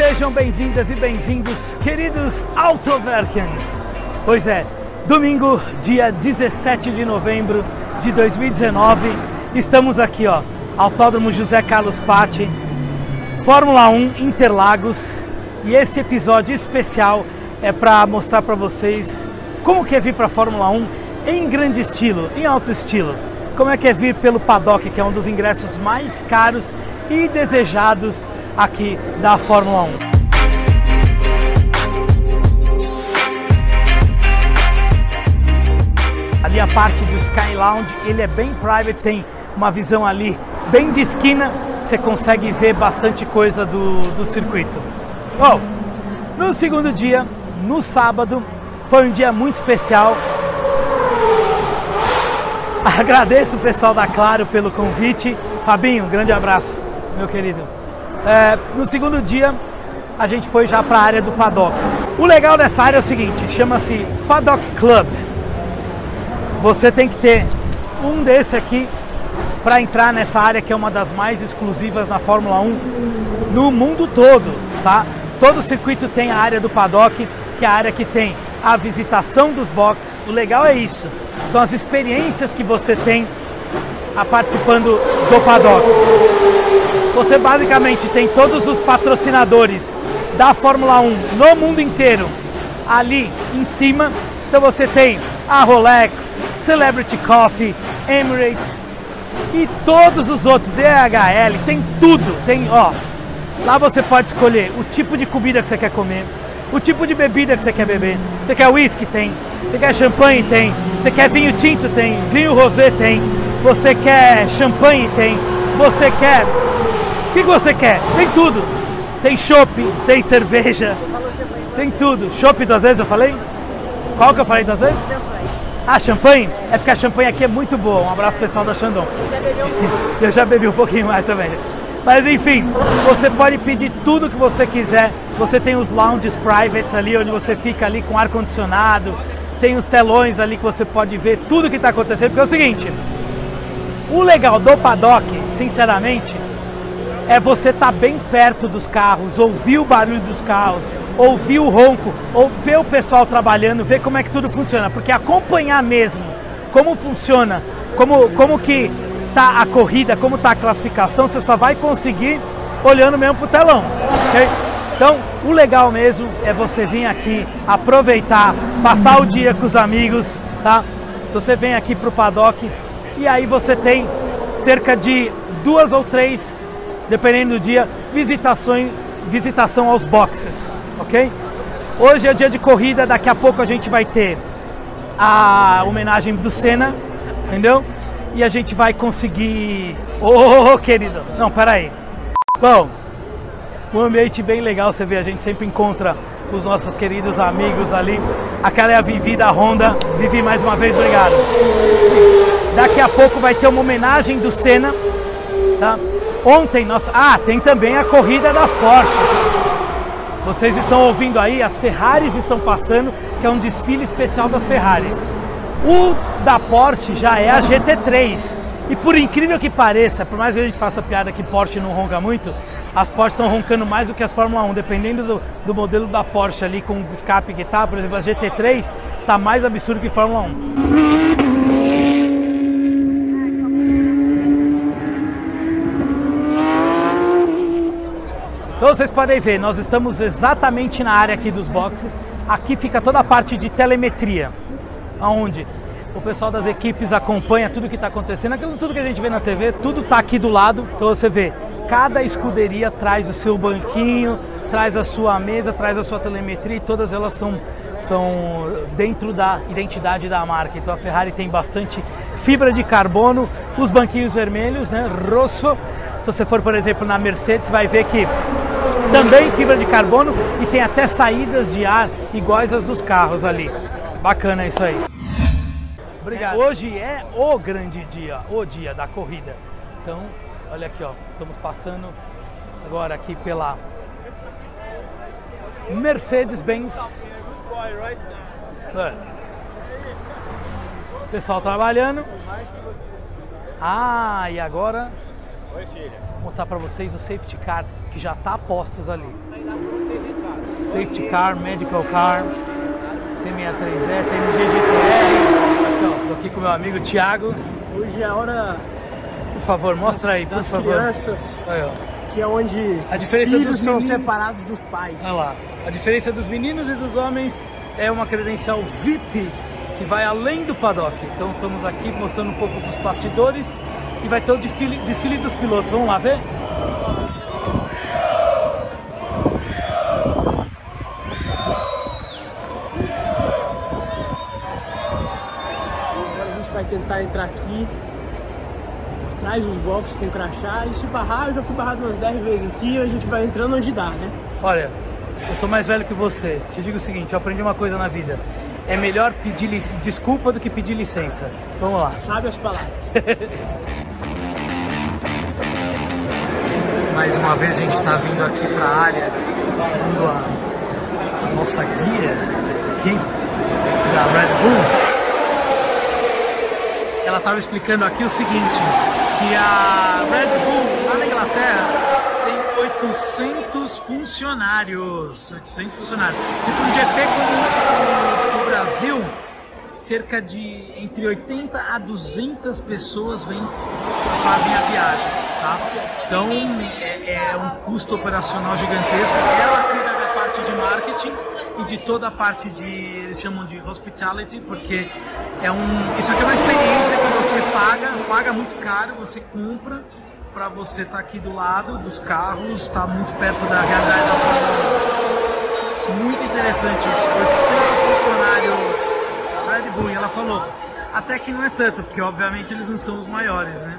Sejam bem-vindas e bem-vindos, queridos Autoverkens. Pois é, domingo, dia 17 de novembro de 2019, estamos aqui, ó, Autódromo José Carlos Patti, Fórmula 1 Interlagos, e esse episódio especial é para mostrar para vocês como que é vir para a Fórmula 1 em grande estilo, em alto estilo. Como é que é vir pelo paddock, que é um dos ingressos mais caros e desejados aqui da Fórmula 1. Ali a parte do Sky Lounge, ele é bem private, tem uma visão ali bem de esquina, você consegue ver bastante coisa do, do circuito. Bom, no segundo dia, no sábado, foi um dia muito especial. Agradeço o pessoal da Claro pelo convite. Fabinho, um grande abraço, meu querido. É, no segundo dia, a gente foi já para a área do paddock. O legal dessa área é o seguinte, chama-se Paddock Club. Você tem que ter um desse aqui para entrar nessa área que é uma das mais exclusivas na Fórmula 1 no mundo todo, tá? Todo circuito tem a área do paddock, que é a área que tem a visitação dos boxes. O legal é isso, são as experiências que você tem a participando do paddock. Você basicamente tem todos os patrocinadores da Fórmula 1 no mundo inteiro ali em cima. Então você tem a Rolex, Celebrity Coffee, Emirates e todos os outros, DHL, tem tudo. Tem, ó, lá você pode escolher o tipo de comida que você quer comer, o tipo de bebida que você quer beber. Você quer whisky? Tem. Você quer champanhe? Tem. Você quer vinho tinto? Tem. Vinho rosé? Tem. Você quer champanhe? Tem. Você quer. O que, você quer? Tem tudo. Tem chopp, tem cerveja, tem tudo. Chopp duas vezes eu falei? Qual que eu falei duas vezes? Ah, champanhe? É porque a champanhe aqui é muito boa. Um abraço pessoal da Xandão. Eu já bebi um pouquinho mais também. Mas enfim, você pode pedir tudo que você quiser. Você tem os lounges privates ali, onde você fica ali com ar condicionado. Tem os telões ali que você pode ver tudo que está acontecendo. Porque é o seguinte, o legal do paddock, sinceramente, é você estar tá bem perto dos carros, ouvir o barulho dos carros, ouvir o ronco, ou ver o pessoal trabalhando, ver como é que tudo funciona. Porque acompanhar mesmo como funciona, como, como que tá a corrida, como tá a classificação, você só vai conseguir olhando mesmo pro telão. Então, o legal mesmo é você vir aqui, aproveitar, passar o dia com os amigos, tá? Se você vem aqui pro paddock e aí você tem cerca de duas ou três, dependendo do dia, visitações, visitação aos boxes, ok? Hoje é dia de corrida, daqui a pouco a gente vai ter a homenagem do Senna, entendeu? e a gente vai conseguir. Ô, oh, querido! Não, peraí. Bom, um ambiente bem legal, você vê, a gente sempre encontra os nossos queridos amigos ali. Aquela é a Vivi da Honda. Vivi, mais uma vez, obrigado. Daqui a pouco vai ter uma homenagem do Senna. Tá? Ontem nós. Ah, tem também a corrida das Porsches. Vocês estão ouvindo aí, as Ferraris estão passando, que é um desfile especial das Ferraris. O da Porsche já é a GT3. E por incrível que pareça, por mais que a gente faça piada que Porsche não ronca muito, as Porsche estão roncando mais do que as Fórmula 1, dependendo do, do modelo da Porsche ali com o escape que tá, por exemplo, a GT3 tá mais absurdo que Fórmula 1. Então vocês podem ver, nós estamos exatamente na área aqui dos boxes. Aqui fica toda a parte de telemetria aonde o pessoal das equipes acompanha tudo que está acontecendo, aquilo tudo que a gente vê na TV, tudo está aqui do lado. Então você vê, cada escuderia traz o seu banquinho, traz a sua mesa, traz a sua telemetria e todas elas são, são dentro da identidade da marca. Então a Ferrari tem bastante fibra de carbono, os banquinhos vermelhos, né, rosso. Se você for, por exemplo, na Mercedes, vai ver que também fibra de carbono e tem até saídas de ar iguais às dos carros ali. Bacana isso aí. Obrigado. Hoje é o grande dia, o dia da corrida. Então, olha aqui, ó, estamos passando agora aqui pela Mercedes-Benz. É. Pessoal trabalhando. Ah, e agora Oi, filha. Mostrar para vocês o safety car que já está postos ali. Safety Car, Medical Car, C63S, MG Então, tô aqui com meu amigo Thiago. Hoje é a hora. Por favor, mostra aí, por das favor. crianças, Aí, que é onde A diferença os filhos dos são meninos- separados dos pais. Olha lá. A diferença dos meninos e dos homens é uma credencial VIP que vai além do paddock. Então estamos aqui mostrando um pouco dos bastidores e vai ter o desfile, desfile dos pilotos. Vamos lá ver? Agora a gente vai tentar entrar aqui, traz os boxes com crachá e se barrar, eu já fui barrado umas 10 vezes aqui, a gente vai entrando onde dá, né? Olha, eu sou mais velho que você. Te digo o seguinte, eu aprendi uma coisa na vida. É melhor pedir desculpa do que pedir licença. Vamos lá. Sabe as palavras. Mais uma vez a gente está vindo aqui para a área, segundo a, a nossa guia aqui da Red Bull. Ela estava explicando aqui o seguinte, que a Red Bull lá na Inglaterra tem 800 funcionários, 800 funcionários. E para um GP como o- o Brasil, cerca de entre 80 a 200 pessoas vêm fazem a viagem, tá? Então é, é um custo operacional gigantesco. Ela cuida da parte de marketing e de toda a parte de eles chamam de hospitality, porque é um isso aqui é uma experiência que você paga, paga muito caro, você compra para você estar aqui do lado dos carros, está muito perto da realidade da Fórmula 1. Muito interessante isso. 800 funcionários falou, até que não é tanto, porque obviamente eles não são os maiores, né?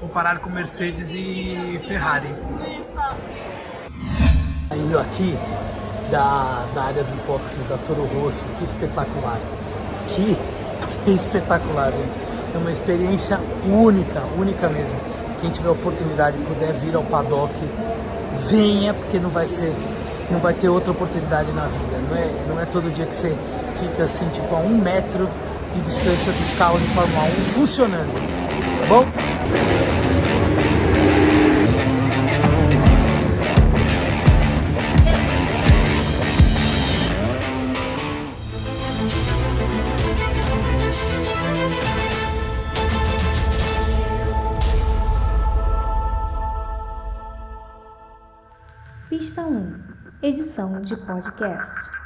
Comparado com Mercedes e Ferrari. Indo aqui da, da área dos boxes da Toro Rosso, que espetacular. Que espetacular, gente. É uma experiência única, única mesmo. Quem tiver oportunidade e puder vir ao paddock, venha, porque não vai ser, não vai ter outra oportunidade na vida. Não é, não é todo dia que você fica assim, tipo, a um metro de distância dos carros de Fórmula 1 funcionando. Tá bom? Pista 1 Edição de podcast.